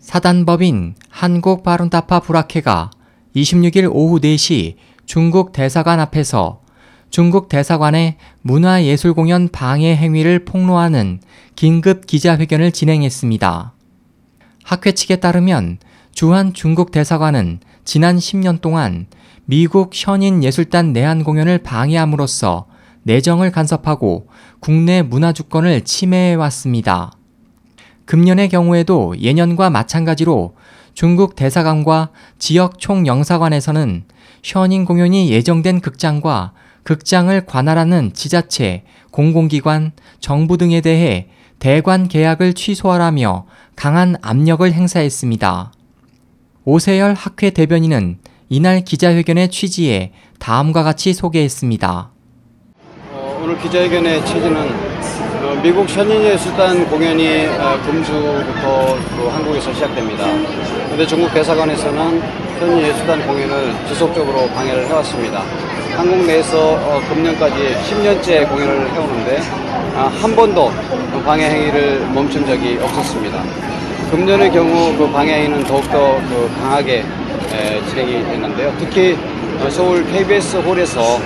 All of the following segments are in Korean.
사단법인 한국바룬타파 브라케가 26일 오후 4시 중국 대사관 앞에서 중국 대사관의 문화예술공연 방해 행위를 폭로하는 긴급 기자회견을 진행했습니다. 학회 측에 따르면 주한 중국 대사관은 지난 10년 동안 미국 현인 예술단 내한 공연을 방해함으로써 내정을 간섭하고 국내 문화 주권을 침해해 왔습니다. 금년의 경우에도 예년과 마찬가지로 중국 대사관과 지역 총영사관에서는 현인 공연이 예정된 극장과 극장을 관할하는 지자체, 공공기관, 정부 등에 대해 대관 계약을 취소하라며 강한 압력을 행사했습니다. 오세열 학회 대변인은 이날 기자회견의 취지에 다음과 같이 소개했습니다. 어, 오늘 기자회견의 취지는 어, 미국 현인예술단 공연이 어, 금주부터 그 한국에서 시작됩니다. 그런데 중국 대사관에서는 현인예술단 공연을 지속적으로 방해를 해왔습니다. 한국 내에서 어, 금년까지 10년째 공연을 해오는데 아, 한 번도 방해 행위를 멈춘 적이 없었습니다. 금년의 경우 그 방해 행위는 더욱더 그 강하게 에, 진행이 됐는데요. 특히 어, 서울 KBS 홀에서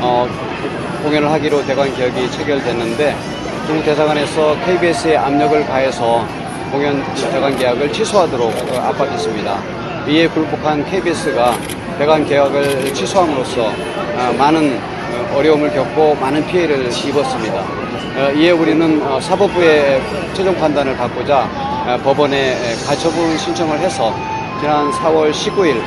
어, 공연을 하기로 대관 계약이 체결됐는데 중국 대사관에서 KBS에 압력을 가해서 공연 대관 계약을 취소하도록 어, 압박했습니다. 이에 굴복한 KBS가 대관 계약을 취소함으로써 어, 많은 어, 어려움을 겪고 많은 피해를 입었습니다. 어, 이에 우리는 어, 사법부의 최종 판단을 받고자 어, 법원에 가처분 신청을 해서 지난 4월 19일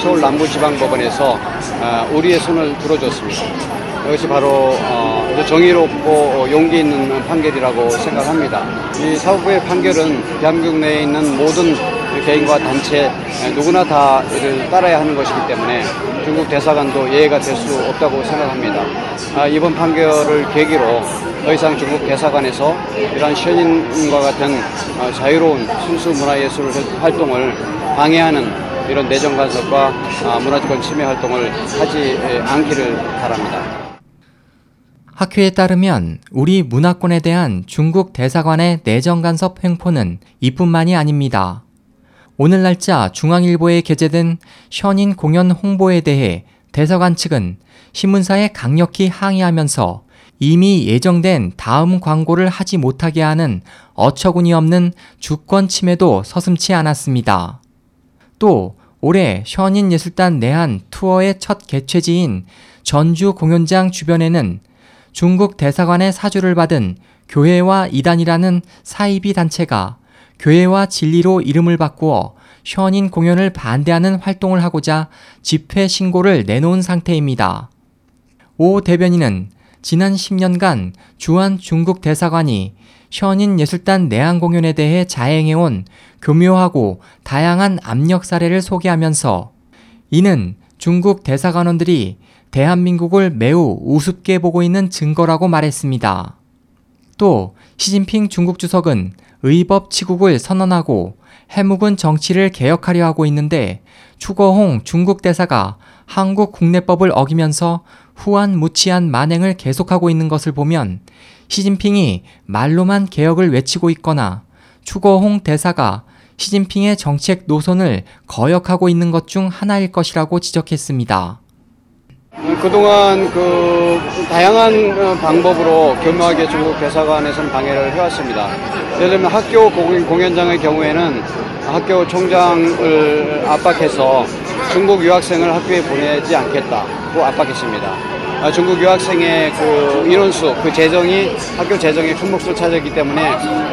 서울 남부지방법원에서 어, 우리의 손을 들어줬습니다. 이것이 바로 어, 정의롭고 용기 있는 판결이라고 생각합니다. 이 사법부의 판결은 대한민국 내에 있는 모든 개인과 단체 누구나 다 이를 따라야 하는 것이기 때문에 중국 대사관도 예외가 될 수 없다고 생각합니다. 아, 이번 판결을 계기로 더 이상 중국 대사관에서 이러한 시인과 같은 어, 자유로운 순수 문화예술 활동을 방해하는 이런 내정 간섭과 아, 문화주권 침해 활동을 하지 않기를 바랍니다. 학회에 따르면 우리 문화권에 대한 중국 대사관의 내정 간섭 횡포는 이뿐만이 아닙니다. 오늘 날짜 중앙일보에 게재된 현인 공연 홍보에 대해 대사관 측은 신문사에 강력히 항의하면서 이미 예정된 다음 광고를 하지 못하게 하는 어처구니 없는 주권 침해도 서슴치 않았습니다. 또 올해 현인 예술단 내한 투어의 첫 개최지인 전주 공연장 주변에는 중국 대사관의 사주를 받은 교회와 이단이라는 사이비 단체가 교회와 진리로 이름을 바꾸어 현인 공연을 반대하는 활동을 하고자 집회 신고를 내놓은 상태입니다. 오 대변인은 지난 10년간 주한 중국 대사관이 현인 예술단 내한 공연에 대해 자행해온 교묘하고 다양한 압력 사례를 소개하면서 이는 중국 대사관원들이 대한민국을 매우 우습게 보고 있는 증거라고 말했습니다. 또 시진핑 중국 주석은 의법 치국을 선언하고 해묵은 정치를 개혁하려 하고 있는데 추거홍 중국 대사가 한국 국내법을 어기면서 후한무치한 만행을 계속하고 있는 것을 보면 시진핑이 말로만 개혁을 외치고 있거나 추거홍 대사가 시진핑의 정책 노선을 거역하고 있는 것 중 하나일 것이라고 지적했습니다. 그동안 그 다양한 방법으로 교묘하게 중국 대사관에서는 방해를 해왔습니다. 예를 들면 학교 공연장의 경우에는 학교 총장을 압박해서 중국 유학생을 학교에 보내지 않겠다고 압박했습니다. 아, 중국 유학생의 그 인원수, 그 재정이 학교 재정에 큰 몫을 차지했기 때문에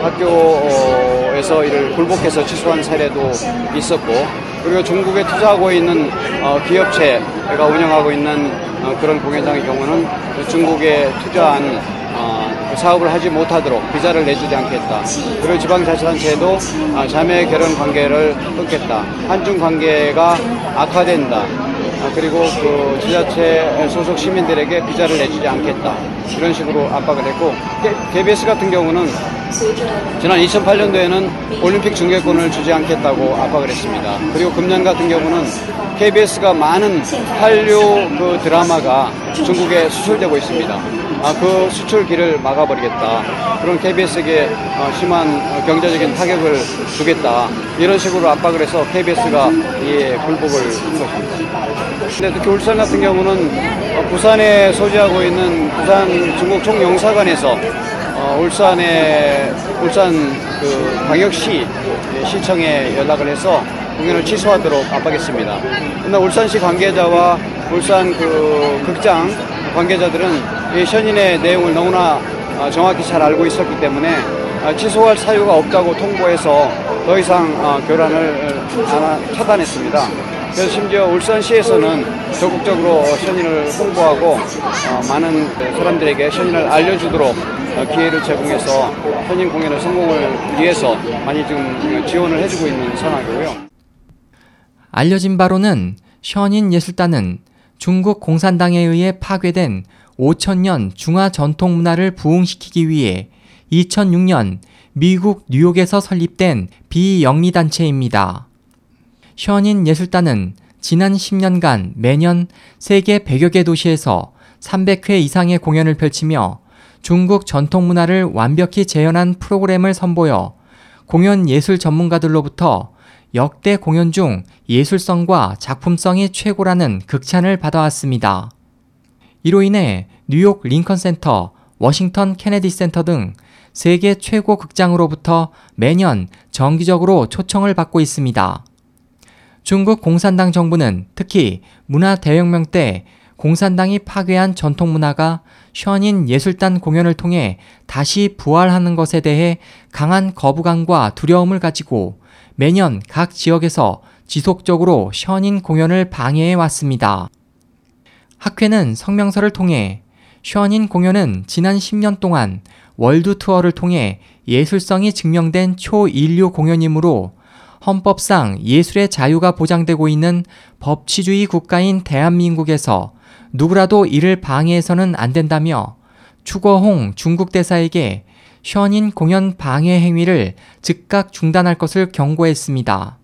학교에서 이를 굴복해서 취소한 사례도 있었고, 그리고 중국에 투자하고 있는 어, 기업체가 운영하고 있는 어, 그런 공연장의 경우는 중국에 투자한 어, 그 사업을 하지 못하도록 비자를 내주지 않겠다. 그리고 지방자치단체도 자매 결혼 관계를 끊겠다. 한중 관계가 악화된다. 그리고 그 지자체 소속 시민들에게 비자를 내주지 않겠다. 이런 식으로 압박을 했고, KBS 같은 경우는 지난 2008년도에는 올림픽 중계권을 주지 않겠다고 압박을 했습니다. 그리고 금년 같은 경우는 KBS가 많은 한류 그 드라마가 중국에 수출되고 있습니다. 아, 그 수출길을 막아버리겠다. 그런 KBS에게 어, 심한 어, 경제적인 타격을 주겠다. 이런 식으로 압박을 해서 KBS가 이에 굴복을 한 것입니다. 근데 특히 울산 같은 경우는 어, 부산에 소지하고 있는 부산 중국 총영사관에서 어, 울산에 울산 그 광역시 예, 시청에 연락을 해서 공연을 취소하도록 압박했습니다. 그러나 울산시 관계자와 울산 그 극장 관계자들은 이 현인의 내용을 너무나 어, 정확히 잘 알고 있었기 때문에 어, 취소할 사유가 없다고 통보해서 더 이상 어, 교란을 안- 차단했습니다. 그래서 심지어 울산시에서는 적극적으로 션인을 홍보하고 어, 많은 사람들에게 션인을 알려주도록 어, 기회를 제공해서 션인 공연의 성공을 위해서 많이 지금 지원을 해주고 있는 상황이고요. 알려진 바로는 션인 예술단은 중국 공산당에 의해 파괴된 5천년 중화 전통 문화를 부흥시키기 위해 2006년 미국 뉴욕에서 설립된 비영리 단체입니다. 션인 예술단은 지난 10년간 매년 세계 100여 개 도시에서 300회 이상의 공연을 펼치며 중국 전통 문화를 완벽히 재현한 프로그램을 선보여 공연 예술 전문가들로부터 역대 공연 중 예술성과 작품성이 최고라는 극찬을 받아왔습니다. 이로 인해 뉴욕 링컨 센터, 워싱턴 케네디 센터 등 세계 최고 극장으로부터 매년 정기적으로 초청을 받고 있습니다. 중국 공산당 정부는 특히 문화 대혁명 때 공산당이 파괴한 전통 문화가 션윈 예술단 공연을 통해 다시 부활하는 것에 대해 강한 거부감과 두려움을 가지고 매년 각 지역에서 지속적으로 션윈 공연을 방해해 왔습니다. 학회는 성명서를 통해 션윈 공연은 지난 10년 동안 world tour를 통해 예술성이 증명된 초일류 공연이므로 헌법상 예술의 자유가 보장되고 있는 법치주의 국가인 대한민국에서 누구라도 이를 방해해서는 안 된다며 추거홍 중국 대사에게 션인 공연 방해 행위를 즉각 중단할 것을 경고했습니다.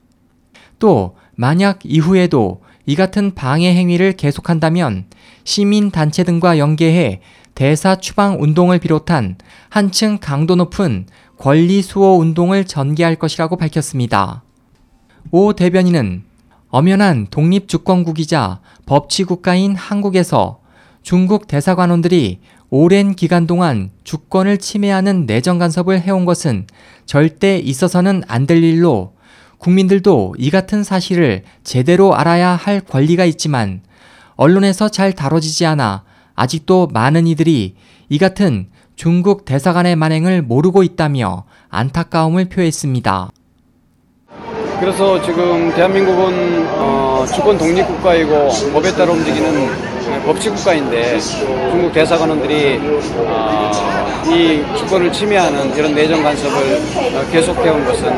또 만약 이후에도 이 같은 방해 행위를 계속한다면 시민 단체 등과 연계해 대사 추방 운동을 비롯한 한층 강도 높은 권리 수호 운동을 전개할 것이라고 밝혔습니다. 오 대변인은 엄연한 독립주권국이자 법치국가인 한국에서 중국 대사관원들이 오랜 기간 동안 주권을 침해하는 내정 간섭을 해온 것은 절대 있어서는 안 될 일로 국민들도 이 같은 사실을 제대로 알아야 할 권리가 있지만 언론에서 잘 다뤄지지 않아 아직도 많은 이들이 이 같은 중국 대사관의 만행을 모르고 있다며 안타까움을 표했습니다. 그래서 지금 대한민국은 어, 주권 독립 국가이고 법에 따라 움직이는 법치국가인데 중국 대사관원들이 어, 이 주권을 침해하는 이런 내정 간섭을 어, 계속해온 것은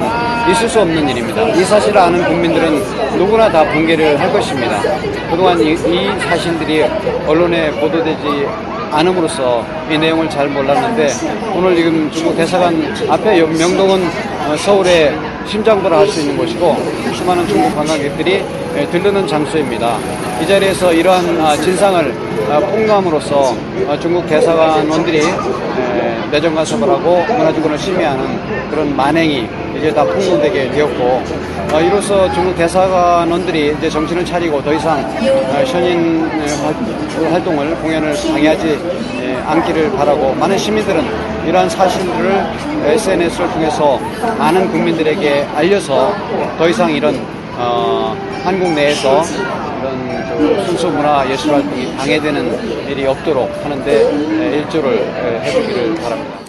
있을 수 없는 일입니다. 이 사실을 아는 국민들은 누구나 다 붕괴를 할 것입니다. 그동안 이, 이 사실들이 언론에 보도되지 않음으로써 이 내용을 잘 몰랐는데 오늘 지금 중국 대사관 앞에 명동은 어, 서울의 심장도라 할수 있는 곳이고 수많은 중국 관광객들이 예, 들르는 장소입니다. 이 자리에서 이러한 아, 진상을 아, 폭로함으로써 어, 중국 대사관원들이 에, 내정 간섭을 하고 문화주권을 침해하는 그런 만행이 이제 다 폭로되게 되었고 어, 이로써 중국 대사관원들이 이제 정신을 차리고 더 이상 어, 에, 활- 활동을 공연을 방해하지 에, 않기를 바라고 많은 시민들은 이러한 사실들을 SNS를 통해서 많은 국민들에게 알려서 더 이상 이런 어, 한국 내에서 이런 그 순수 문화 예술 활동이 방해되는 일이 없도록 하는데 에, 일조를 에, 해주기를 바랍니다.